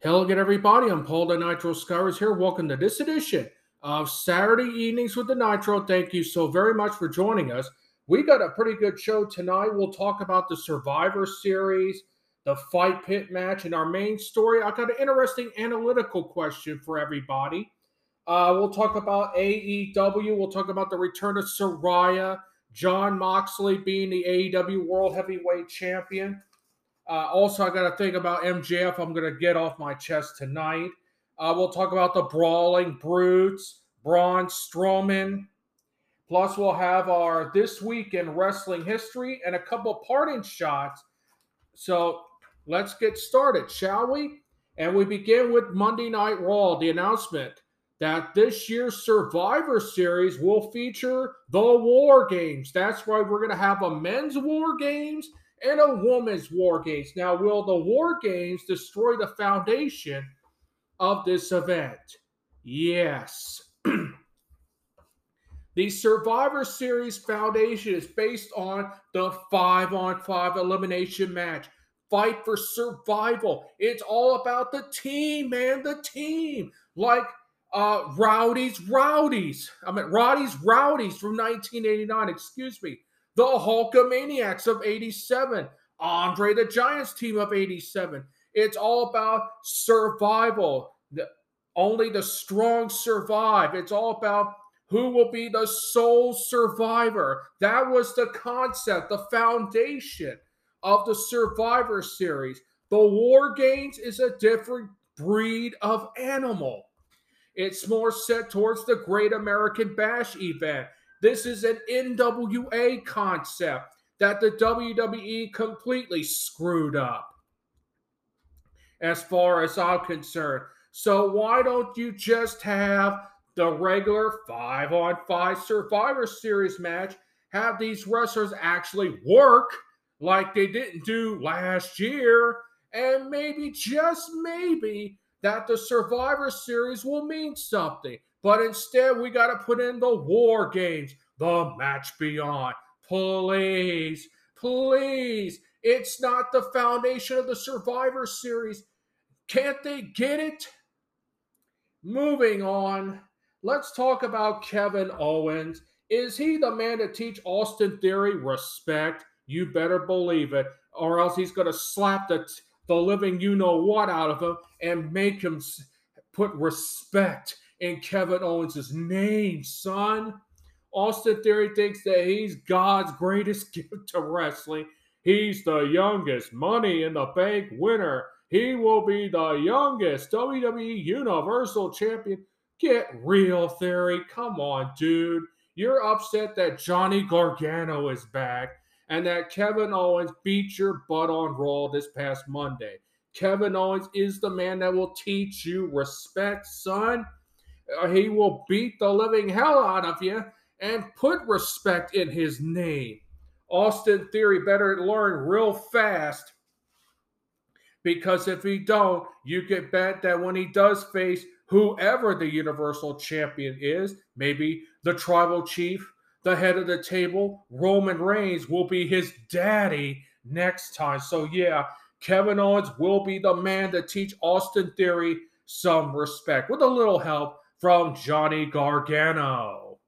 Hello again, everybody. I'm Paul the Nitro Scars here. Welcome to this edition of Saturday Evenings with the Nitro. Thank you so very much for joining us. We got a pretty good show tonight. We'll talk about the Survivor Series, the Fight Pit match, and our main story. I got an interesting analytical question for everybody. Uh, we'll talk about AEW. We'll talk about the return of Saraya, Jon Moxley being the AEW World Heavyweight Champion. Uh, also, I got to think about MJF. I'm going to get off my chest tonight. Uh, we'll talk about the Brawling Brutes, Braun Strowman. Plus, we'll have our This Week in Wrestling History and a couple parting shots. So let's get started, shall we? And we begin with Monday Night Raw, the announcement that this year's Survivor Series will feature the War Games. That's why we're going to have a men's War Games and a woman's War Games. Now, will the War Games destroy the foundation of this event? Yes. the Survivor Series foundation is based on the five on five elimination match. Fight for survival. It's all about the team, man. The team. Like uh, Rowdy's Rowdies. I mean, Roddy's Rowdies from 1989. Excuse me the Hulkamaniacs of 87, Andre the Giant's team of 87. It's all about survival. The, only the strong survive. It's all about who will be the sole survivor. That was the concept, the foundation of the Survivor Series. The War Games is a different breed of animal. It's more set towards the Great American Bash event. This is an NWA concept that the WWE completely screwed up, as far as I'm concerned. So, why don't you just have the regular five on five Survivor Series match? Have these wrestlers actually work like they didn't do last year, and maybe, just maybe, that the Survivor Series will mean something. But instead, we got to put in the war games, the match beyond. Please, please. It's not the foundation of the Survivor Series. Can't they get it? Moving on, let's talk about Kevin Owens. Is he the man to teach Austin Theory respect? You better believe it, or else he's going to slap the, the living you know what out of him and make him put respect in Kevin Owens' name, son. Austin Theory thinks that he's God's greatest gift to wrestling. He's the youngest Money in the Bank winner. He will be the youngest WWE Universal Champion. Get real, Theory. Come on, dude. You're upset that Johnny Gargano is back and that Kevin Owens beat your butt on Raw this past Monday. Kevin Owens is the man that will teach you respect, son. Uh, he will beat the living hell out of you and put respect in his name. Austin Theory better learn real fast because if he don't, you get bet that when he does face whoever the Universal Champion is, maybe the Tribal Chief, the head of the table, Roman Reigns will be his daddy next time. So yeah, Kevin Owens will be the man to teach Austin Theory some respect with a little help from Johnny Gargano.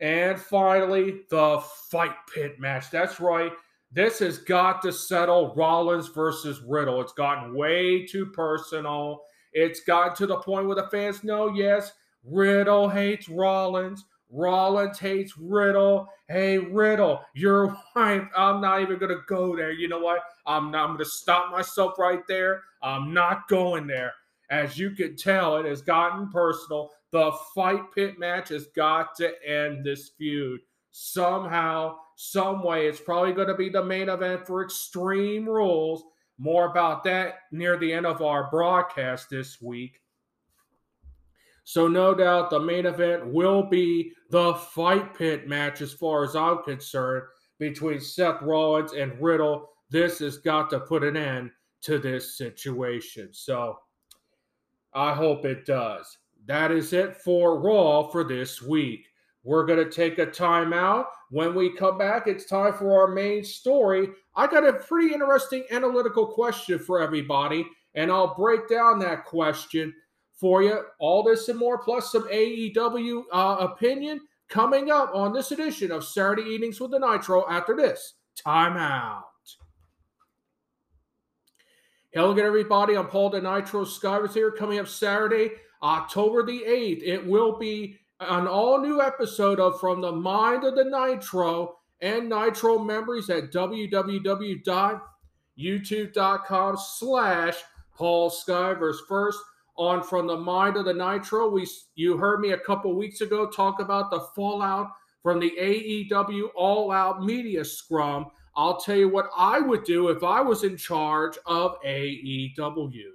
And finally, the fight pit match. That's right. This has got to settle Rollins versus Riddle. It's gotten way too personal. It's gotten to the point where the fans know, yes, Riddle hates Rollins. Rollins hates Riddle. Hey, Riddle, you're right. I'm not even going to go there. You know what? I'm not. I'm going to stop myself right there. I'm not going there. As you can tell, it has gotten personal. The fight pit match has got to end this feud somehow, some way. It's probably going to be the main event for Extreme Rules. More about that near the end of our broadcast this week. So, no doubt the main event will be the fight pit match, as far as I'm concerned, between Seth Rollins and Riddle. This has got to put an end to this situation. So, I hope it does. That is it for Raw for this week. We're going to take a timeout. When we come back, it's time for our main story. I got a pretty interesting analytical question for everybody, and I'll break down that question for you. All this and more, plus some AEW uh, opinion coming up on this edition of Saturday Evenings with the Nitro after this timeout. Hello again, everybody. I'm Paul the Nitro Skivers here. Coming up Saturday, October the 8th, it will be an all new episode of From the Mind of the Nitro and Nitro Memories at www.youtube.com slash Paul Skivers. First, on From the Mind of the Nitro, we you heard me a couple weeks ago talk about the fallout from the AEW All Out Media Scrum. I'll tell you what I would do if I was in charge of AEW.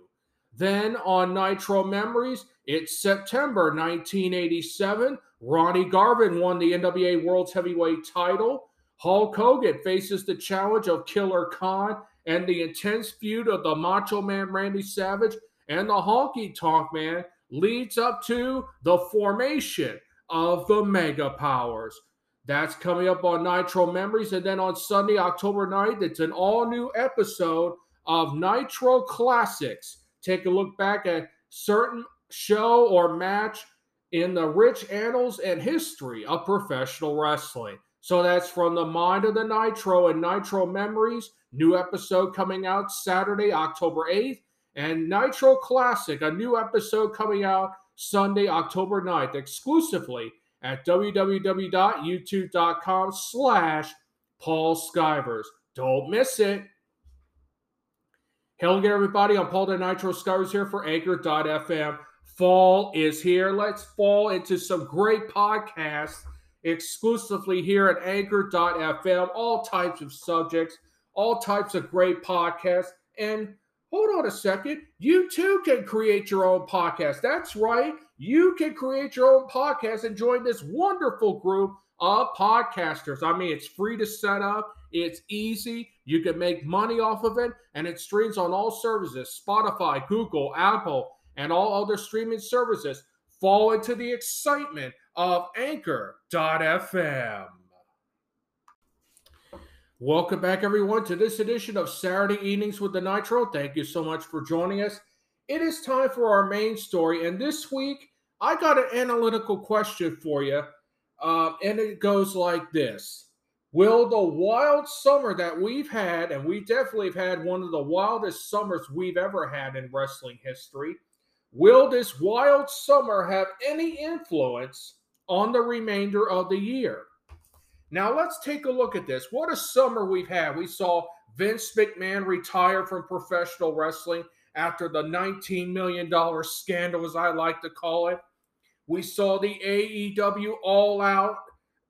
Then on Nitro Memories, it's September 1987. Ronnie Garvin won the NWA World's Heavyweight title. Hulk Hogan faces the challenge of Killer Khan and the intense feud of the Macho Man Randy Savage and the Honky Tonk Man leads up to the formation of the Mega Powers. That's coming up on Nitro Memories. And then on Sunday, October 9th, it's an all new episode of Nitro Classics take a look back at certain show or match in the rich annals and history of professional wrestling. So that's from the mind of the Nitro and Nitro Memories. New episode coming out Saturday, October 8th. And Nitro Classic, a new episode coming out Sunday, October 9th, exclusively at www.youtube.com slash Paul Skivers. Don't miss it. Hello again, everybody. I'm Paul the Nitro Scars here for Anchor.fm. Fall is here. Let's fall into some great podcasts exclusively here at Anchor.fm. All types of subjects, all types of great podcasts. And hold on a second, you too can create your own podcast. That's right. You can create your own podcast and join this wonderful group of podcasters. I mean, it's free to set up. It's easy. You can make money off of it, and it streams on all services Spotify, Google, Apple, and all other streaming services. Fall into the excitement of Anchor.fm. Welcome back, everyone, to this edition of Saturday Evenings with the Nitro. Thank you so much for joining us. It is time for our main story, and this week I got an analytical question for you, uh, and it goes like this Will the wild summer that we've had, and we definitely have had one of the wildest summers we've ever had in wrestling history, will this wild summer have any influence on the remainder of the year? Now, let's take a look at this. What a summer we've had. We saw Vince McMahon retire from professional wrestling after the $19 million scandal, as I like to call it. We saw the AEW All Out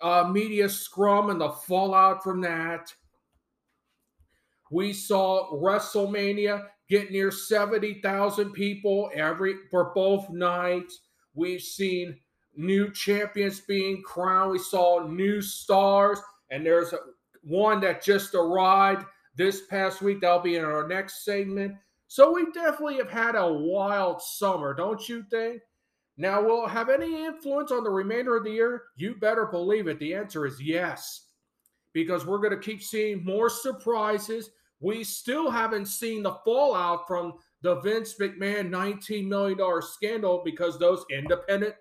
uh, media scrum and the fallout from that. We saw WrestleMania get near 70,000 people every for both nights. We've seen new champions being crowned. We saw new stars, and there's one that just arrived this past week. That'll be in our next segment. So we definitely have had a wild summer, don't you think? Now, will it have any influence on the remainder of the year? You better believe it. The answer is yes, because we're going to keep seeing more surprises. We still haven't seen the fallout from the Vince McMahon $19 million scandal because those independent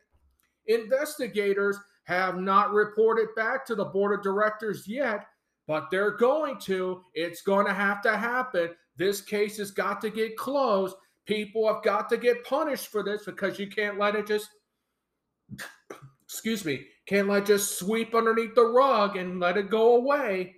investigators have not reported back to the board of directors yet, but they're going to. It's going to have to happen. This case has got to get closed People have got to get punished for this because you can't let it just, excuse me, can't let just sweep underneath the rug and let it go away.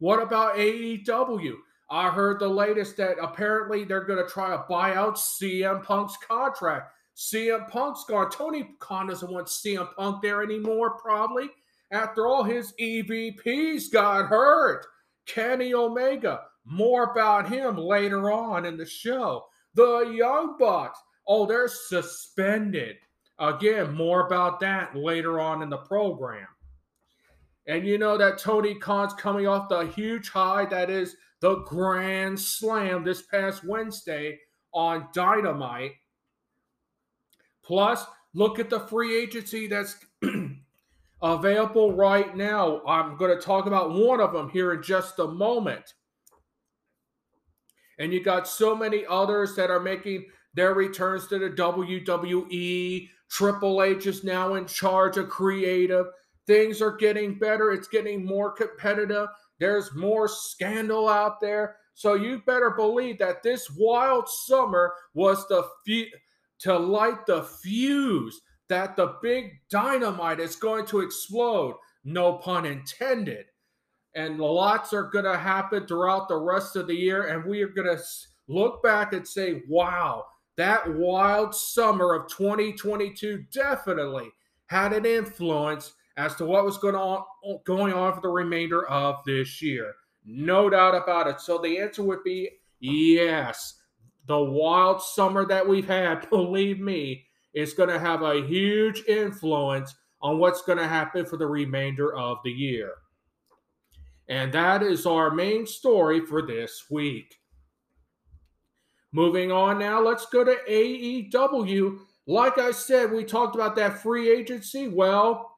What about AEW? I heard the latest that apparently they're going to try to buy out CM Punk's contract. CM Punk's gone. Tony Khan doesn't want CM Punk there anymore, probably. After all, his EVPs got hurt. Kenny Omega. More about him later on in the show. The Young Bucks. Oh, they're suspended. Again, more about that later on in the program. And you know that Tony Khan's coming off the huge high that is the Grand Slam this past Wednesday on Dynamite. Plus, look at the free agency that's available right now. I'm going to talk about one of them here in just a moment. And you got so many others that are making their returns to the WWE. Triple H is now in charge of creative. Things are getting better. It's getting more competitive. There's more scandal out there. So you better believe that this wild summer was the fu- to light the fuse that the big dynamite is going to explode. No pun intended. And lots are going to happen throughout the rest of the year. And we are going to look back and say, wow, that wild summer of 2022 definitely had an influence as to what was going on going on for the remainder of this year. No doubt about it. So the answer would be yes. The wild summer that we've had, believe me, is going to have a huge influence on what's going to happen for the remainder of the year. And that is our main story for this week. Moving on now, let's go to AEW. Like I said, we talked about that free agency. Well,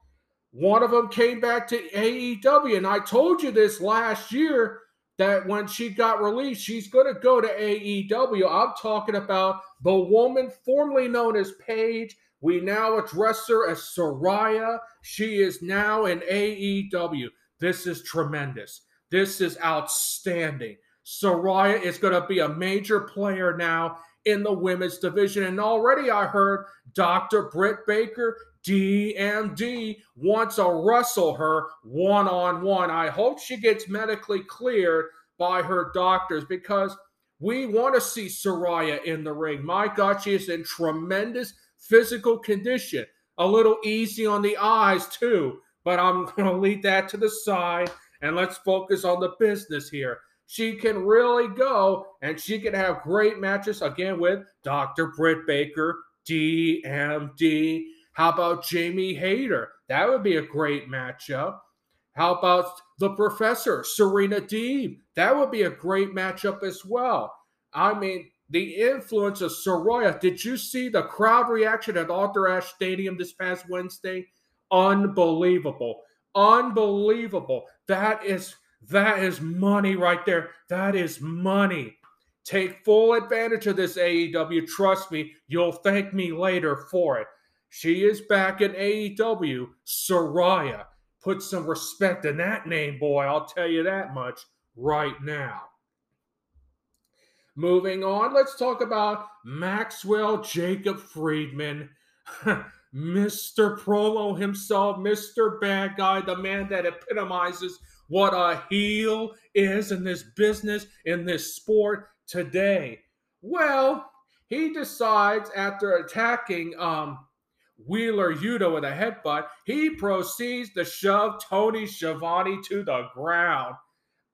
one of them came back to AEW. And I told you this last year that when she got released, she's going to go to AEW. I'm talking about the woman formerly known as Paige. We now address her as Saraya. She is now in AEW. This is tremendous. This is outstanding. Saraya is going to be a major player now in the women's division. And already I heard Dr. Britt Baker DMD wants to wrestle her one on one. I hope she gets medically cleared by her doctors because we want to see Saraya in the ring. My God, she is in tremendous physical condition. A little easy on the eyes, too, but I'm going to leave that to the side and let's focus on the business here. She can really go and she can have great matches again with Dr. Britt Baker, DMD. How about Jamie Hayter? That would be a great matchup. How about the professor, Serena Deeb? That would be a great matchup as well. I mean, the influence of Saraya. Did you see the crowd reaction at Arthur Ashe Stadium this past Wednesday? Unbelievable. Unbelievable. That is that is money right there. That is money. Take full advantage of this AEW. Trust me, you'll thank me later for it. She is back in AEW. Saraya. Put some respect in that name, boy. I'll tell you that much right now. Moving on, let's talk about Maxwell Jacob Friedman. Mr. Promo himself, Mr. Bad Guy, the man that epitomizes what a heel is in this business, in this sport today. Well, he decides after attacking um, Wheeler Yuta with a headbutt. He proceeds to shove Tony Schiavone to the ground.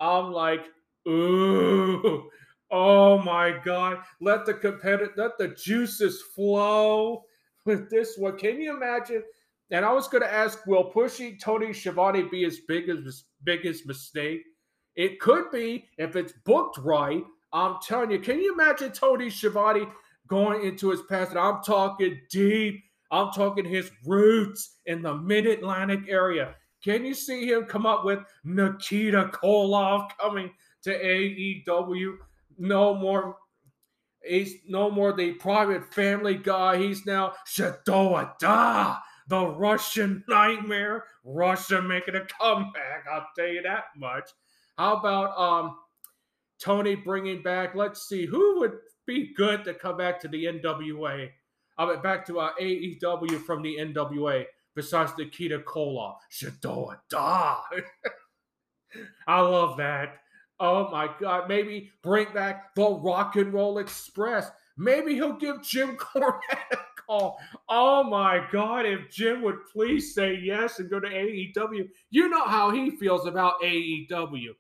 I'm like, ooh, oh my god! Let the competitor, let the juices flow with this one. Can you imagine? And I was going to ask, will pushing Tony Schiavone be as big as biggest mistake? It could be if it's booked right. I'm telling you. Can you imagine Tony Schiavone going into his past? And I'm talking deep I'm talking his roots in the mid Atlantic area. Can you see him come up with Nikita Koloff coming to AEW? No more. He's no more the private family guy. He's now Shado Da, the Russian nightmare. Russia making a comeback. I'll tell you that much. How about um Tony bringing back? Let's see who would be good to come back to the NWA. I went back to uh, AEW from the NWA. Besides the Nikita Koloff, Shador Da. I love that. Oh my God. Maybe bring back the Rock and Roll Express. Maybe he'll give Jim Cornette a call. Oh my God. If Jim would please say yes and go to AEW, you know how he feels about AEW.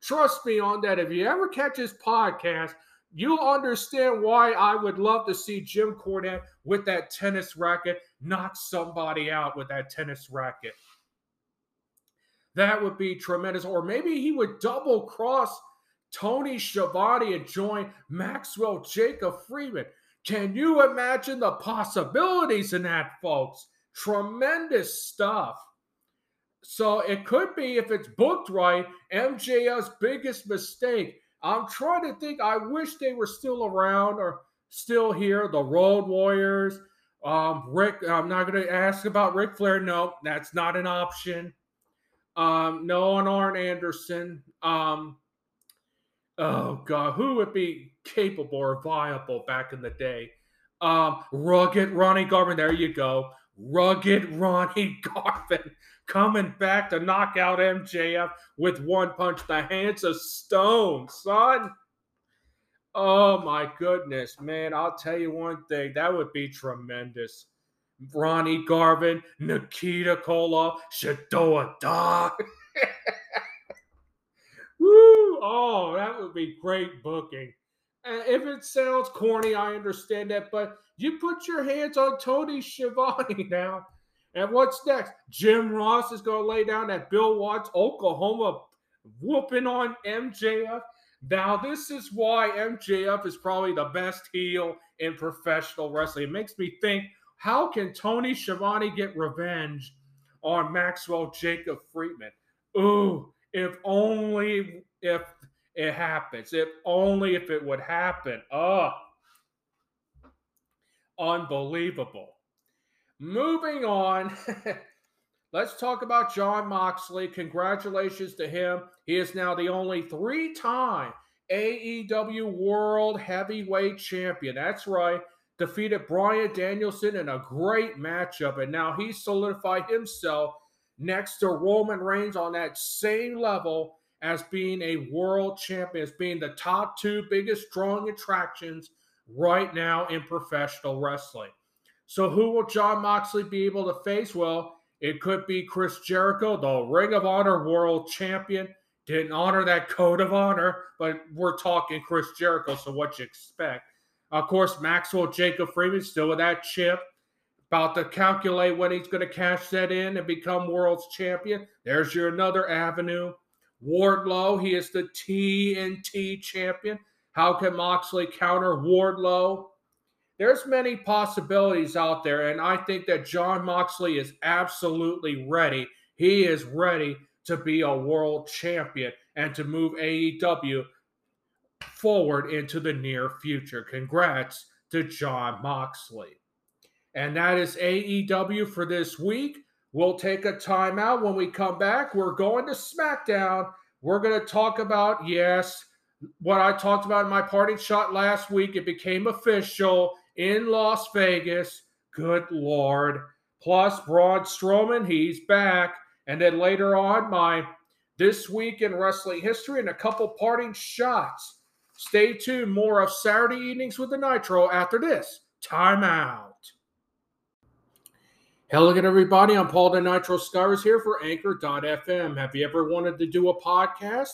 Trust me on that. If you ever catch his podcast, you'll understand why I would love to see Jim Cornette with that tennis racket knock somebody out with that tennis racket. That would be tremendous. Or maybe he would double cross Tony Schiavone and join Maxwell Jacob Friedman. Can you imagine the possibilities in that, folks? Tremendous stuff. so it could be if it's booked right, MJF's biggest mistake. I'm trying to think. I wish they were still around or still here. The Road Warriors. Um, Rick, I'm not going to ask about Ric Flair. No, that's not an option. Um, no, on Arn Anderson. Um, oh God, who would be capable or viable back in the day? Um, rugged Ronnie Garvin. There you go. Rugged Ronnie Garvin coming back to knock out MJF with one punch. The hands of stone, son. Oh my goodness, man. I'll tell you one thing. That would be tremendous. Ronnie Garvin, Nikita Koloff, Shadoa Dog. Woo! Oh, that would be great booking. And if it sounds corny, I understand that, but you put your hands on Tony Schiavone now. And what's next? Jim Ross is going to lay down that Bill Watts, Oklahoma whooping on MJF. Now, this is why MJF is probably the best heel in professional wrestling. It makes me think how can Tony Schiavone get revenge on Maxwell Jacob Friedman? Ooh, if only if it happens. If only if it would happen. Oh, unbelievable. Moving on. Let's talk about Jon Moxley. Congratulations to him. He is now the only three time AEW World Heavyweight Champion. That's right defeated Bryan Danielson in a great matchup, and now he solidified himself next to Roman Reigns on that same level as being a world champion, as being the top two biggest drawing attractions right now in professional wrestling. So, who will Jon Moxley be able to face? Well, it could be Chris Jericho, the Ring of Honor world champion. Didn't honor that code of honor, but we're talking Chris Jericho, so what you expect? Of course, Maxwell Jacob Friedman still with that chip. About to calculate when he's going to cash that in and become world's champion. There's your another avenue. Wardlow, he is the TNT champion. How can Moxley counter Wardlow? There's many possibilities out there, and I think that Jon Moxley is absolutely ready. He is ready to be a world champion and to move AEW forward into the near future. Congrats to Jon Moxley. And that is AEW for this week. We'll take a timeout. When we come back, we're going to SmackDown. We're going to talk about, yes, what I talked about in my parting shot last week. It became official in Las Vegas. Good Lord. Plus, Braun Strowman, he's back. And then later on, my This Week in Wrestling History and a couple parting shots. Stay tuned. More of Saturday Evenings with the Nitro after this. Time out. Hello again, everybody. I'm Paul the Nitro Scars here for Anchor.fm. Have you ever wanted to do a podcast?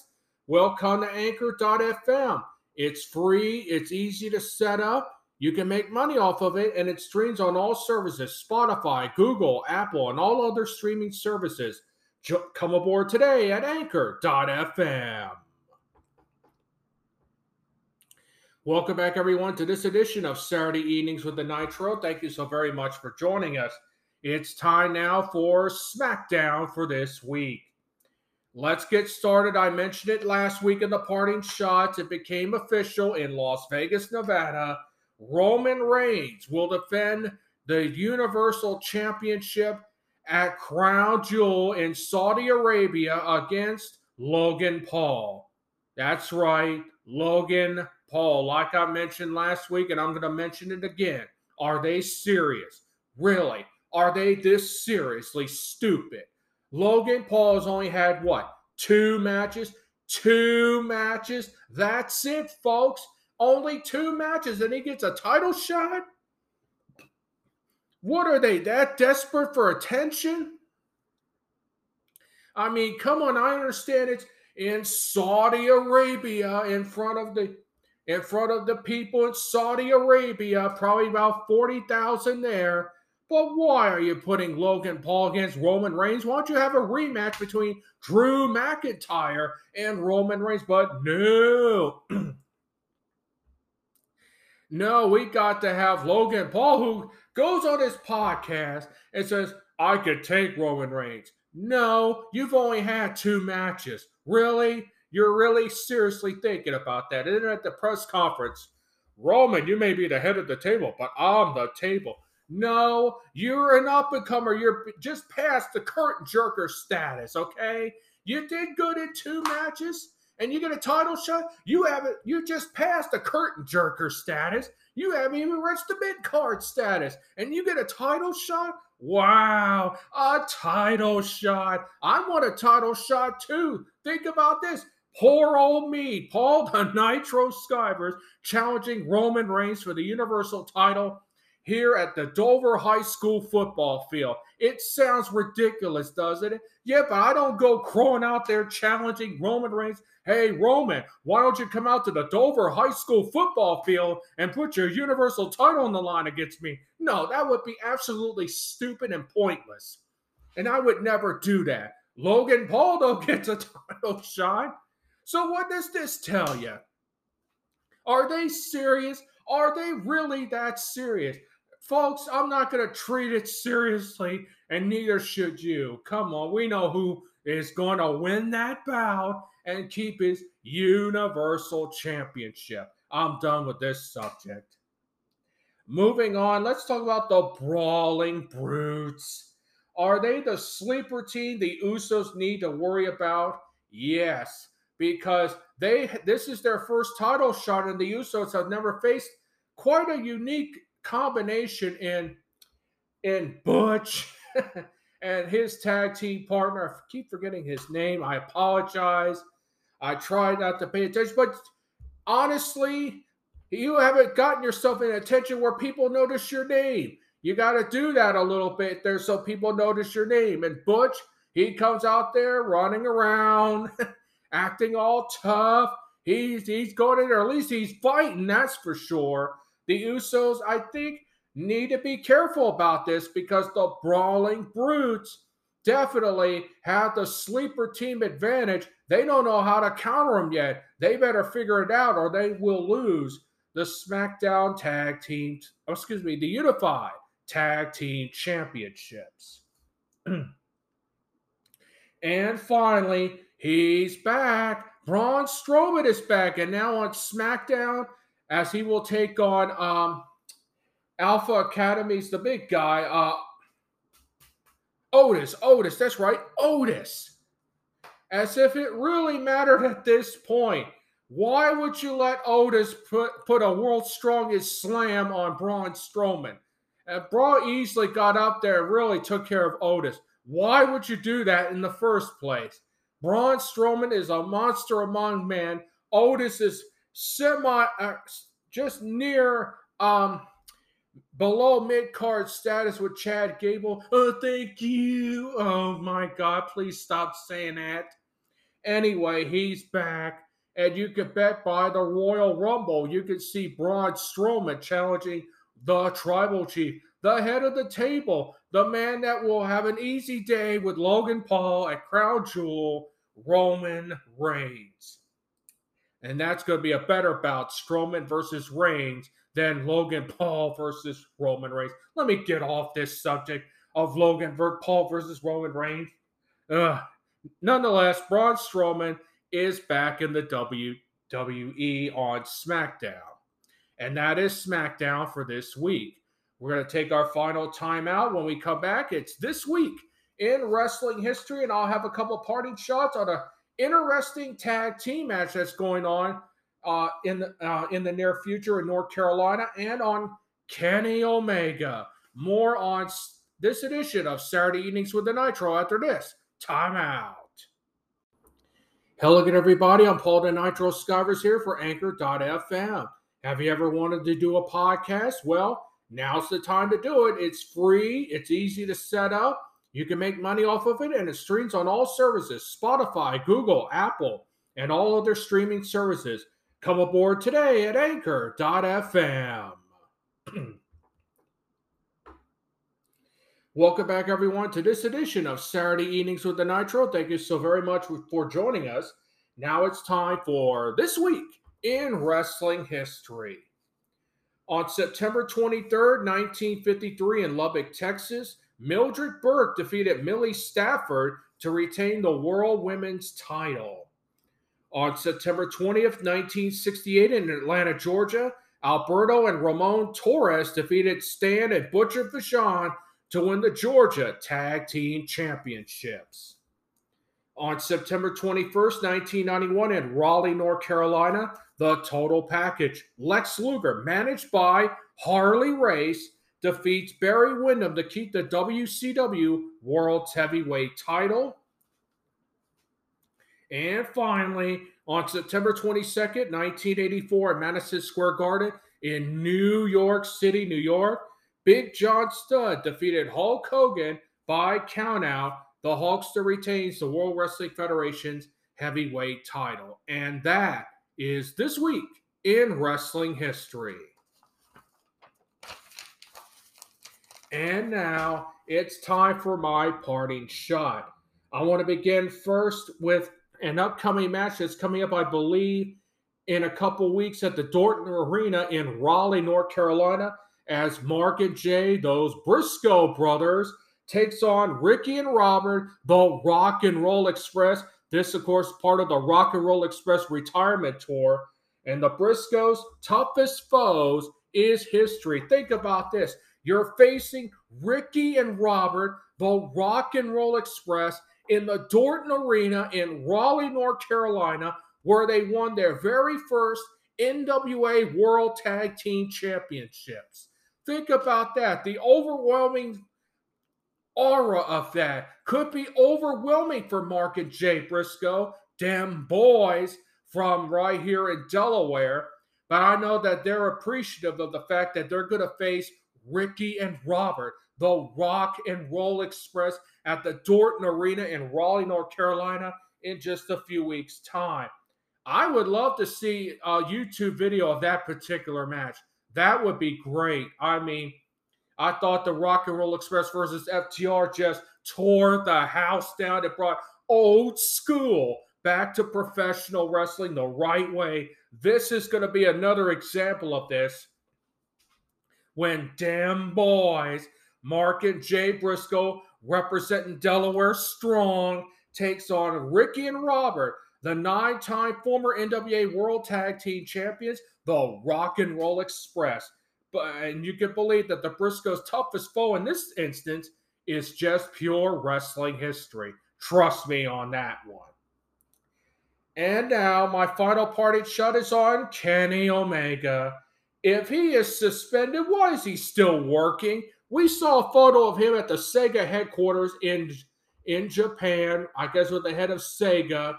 Welcome to Anchor.fm. It's free, it's easy to set up. You can make money off of it, and it streams on all services Spotify, Google, Apple, and all other streaming services. Come aboard today at Anchor.fm. Welcome back, everyone, to this edition of Saturday Evenings with the Nitro. Thank you so very much for joining us. It's time now for SmackDown for this week. Let's get started. I mentioned it last week in the parting shots. It became official in Las Vegas, Nevada. Roman Reigns will defend the Universal Championship at Crown Jewel in Saudi Arabia against Logan Paul. That's right, Logan Paul, like I mentioned last week, and I'm going to mention it again. Are they serious? Really? Are they this seriously stupid? Logan Paul has only had what? Two matches? Two matches? That's it, folks. Only two matches, and he gets a title shot? What are they that desperate for attention? I mean, come on, I understand it's in Saudi Arabia in front of the in front of the people in Saudi Arabia, probably about 40,000 there. But why are you putting Logan Paul against Roman Reigns? Why don't you have a rematch between Drew McIntyre and Roman Reigns? But no. no, we got to have Logan Paul, who goes on his podcast and says, I could take Roman Reigns. No, you've only had two matches. Really? You're really seriously thinking about that. And at the press conference, Roman, you may be the head of the table, but I'm the table. No, you're an up and comer. You're just past the curtain jerker status, okay? You did good in two matches and you get a title shot. You haven't, you just passed the curtain jerker status. You haven't even reached the mid card status and you get a title shot. Wow, a title shot. I want a title shot too. Think about this. Poor old me, Paul the Nitro Skivers, challenging Roman Reigns for the Universal title here at the Dover High School football field. It sounds ridiculous, doesn't it? Yeah, but I don't go crowing out there challenging Roman Reigns. Hey, Roman, why don't you come out to the Dover High School football field and put your Universal title on the line against me? No, that would be absolutely stupid and pointless. And I would never do that. Logan Paul don't get a title shot. So, what does this tell you? Are they serious? Are they really that serious? Folks, I'm not going to treat it seriously, and neither should you. Come on, we know who is going to win that bout and keep his Universal Championship. I'm done with this subject. Moving on, let's talk about the Brawling Brutes. Are they the sleeper team the Usos need to worry about? Yes, because they this is their first title shot, and the Usos have never faced quite a unique combination in in Butch and his tag team partner. I keep forgetting his name. I apologize. I try not to pay attention, but honestly, you haven't gotten yourself in attention where people notice your name. You got to do that a little bit there so people notice your name. And Butch, he comes out there running around, acting all tough. He's he's going in there. At least he's fighting. That's for sure. The Usos, I think, need to be careful about this because the Brawling Brutes definitely have the sleeper team advantage. They don't know how to counter them yet. They better figure it out or they will lose the SmackDown Tag Team, oh, excuse me, the Unified Tag Team Championships. and finally, he's back. Braun Strowman is back, and now on SmackDown, as he will take on um, Alpha Academy's the big guy. Uh, Otis, Otis, that's right, Otis. As if it really mattered at this point. Why would you let Otis put, put a world's strongest slam on Braun Strowman? And Braun easily got up there and really took care of Otis. Why would you do that in the first place? Braun Strowman is a monster among men. Otis is semi, uh, just near um, below mid card status with Chad Gable. Oh, thank you. Oh my God, please stop saying that. Anyway, he's back. And you could bet by the Royal Rumble, you could see Braun Strowman challenging the Tribal Chief, the head of the table, the man that will have an easy day with Logan Paul at Crown Jewel, Roman Reigns. And that's going to be a better bout, Strowman versus Reigns, than Logan Paul versus Roman Reigns. Let me get off this subject of Logan ver- Paul versus Roman Reigns. Ugh. Nonetheless, Braun Strowman is back in the WWE on SmackDown. And that is SmackDown for this week. We're going to take our final timeout. When we come back, it's this week in wrestling history, and I'll have a couple parting shots on a interesting tag team match that's going on uh, in the, uh, in the near future in North Carolina and on Kenny Omega. More on this edition of Saturday Evenings with the Nitro after this timeout. Hello again, everybody. I'm Paul the Nitro Skivers here for Anchor.fm. Have you ever wanted to do a podcast? Well, now's the time to do it. It's free, it's easy to set up you can make money off of it, and it streams on all services Spotify, Google, Apple, and all other streaming services. Come aboard today at anchor.fm. Welcome back, everyone, to this edition of Saturday Evenings with the Nitro. Thank you so very much for joining us. Now it's time for This Week in Wrestling History. On September 23rd, 1953, in Lubbock, Texas, Mildred Burke defeated Millie Stafford to retain the World Women's title. On September 20th, 1968, in Atlanta, Georgia, Alberto and Ramon Torres defeated Stan and Butcher Vachon to win the Georgia Tag Team Championships. On September 21st, 1991, in Raleigh, North Carolina, the total package Lex Luger, managed by Harley Race, defeats Barry Windham to keep the WCW World Heavyweight title. And finally, on September 22nd, 1984, at Madison Square Garden in New York City, New York, Big John Studd defeated Hulk Hogan by countout. The Hulkster retains the World Wrestling Federation's heavyweight title. And that is this week in wrestling history. And now it's time for my parting shot. I want to begin first with an upcoming match that's coming up, I believe, in a couple weeks at the Dorton Arena in Raleigh, North Carolina, as Mark and Jay, those Briscoe brothers, takes on Ricky and Robert, the Rock and Roll Express. This, of course, part of the Rock and Roll Express retirement tour. And the Briscoes' toughest foes is history. Think about this. You're facing Ricky and Robert, the Rock and Roll Express, in the Dorton Arena in Raleigh, North Carolina, where they won their very first NWA World Tag Team Championships. Think about that. The overwhelming aura of that could be overwhelming for Mark and Jay Briscoe, Dem Boys from right here in Delaware. But I know that they're appreciative of the fact that they're going to face Ricky and Robert, the Rock and Roll Express at the Dorton Arena in Raleigh, North Carolina, in just a few weeks' time. I would love to see a YouTube video of that particular match. That would be great. I mean, I thought the Rock and Roll Express versus FTR just tore the house down. It brought old school back to professional wrestling the right way. This is going to be another example of this. When Dem Boys, Mark and Jay Briscoe representing Delaware Strong, takes on Ricky and Robert, the nine time former NWA World Tag Team Champions, the Rock and Roll Express. But, and you can believe that the Briscoes' toughest foe in this instance is just pure wrestling history. Trust me on that one. And now my final party shot is on Kenny Omega. If he is suspended, why is he still working? We saw a photo of him at the Sega headquarters in in Japan, I guess with the head of Sega.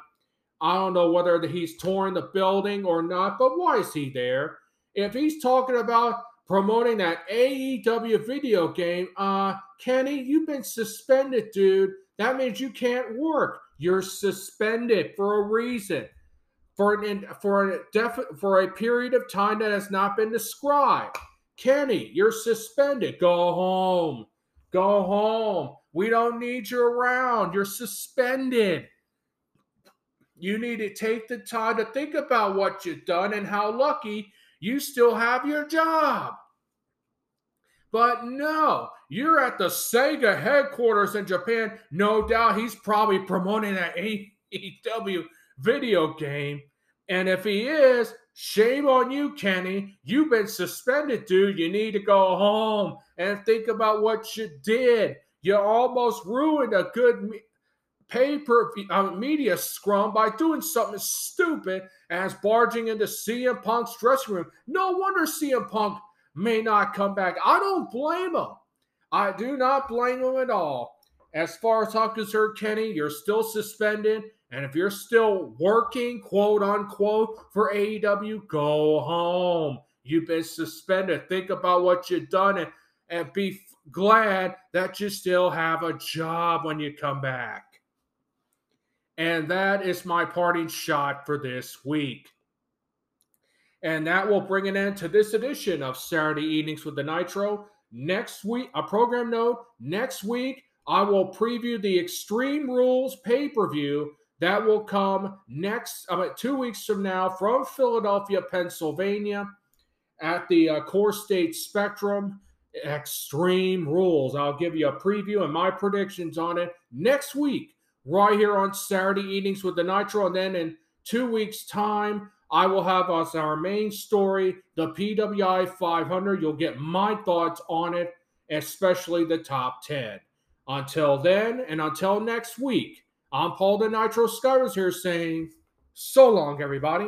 I don't know whether he's touring the building or not, but why is he there? If he's talking about promoting that AEW video game, uh, Kenny, you've been suspended, dude. That means you can't work. You're suspended for a reason, for an for a def, for a period of time that has not been described. Kenny, you're suspended. Go home. Go home. We don't need you around. You're suspended. You need to take the time to think about what you've done and how lucky you still have your job. But no, you're at the Sega headquarters in Japan. No doubt he's probably promoting that AEW video game. And if he is, Shame on you, Kenny. You've been suspended, dude. You need to go home and think about what you did. You almost ruined a good paper uh, media scrum by doing something stupid as barging into CM Punk's dressing room. No wonder CM Punk may not come back. I don't blame him. I do not blame him at all. As far as I'm concerned, Kenny, you're still suspended. And if you're still working, quote unquote, for AEW, go home. You've been suspended. Think about what you've done and, and be glad that you still have a job when you come back. And that is my parting shot for this week. And that will bring an end to this edition of Saturday Evenings with the Nitro. Next week, a program note next week, I will preview the Extreme Rules pay per view that will come next, about two weeks from now, from Philadelphia, Pennsylvania, at the uh, Core State Spectrum. Extreme Rules. I'll give you a preview and my predictions on it next week, right here on Saturday evenings with the Nitro. And then in two weeks' time, I will have as our main story the PWI 500. You'll get my thoughts on it, especially the top 10. Until then, and until next week, I'm Paul the Nitro Skivers here saying so long, everybody.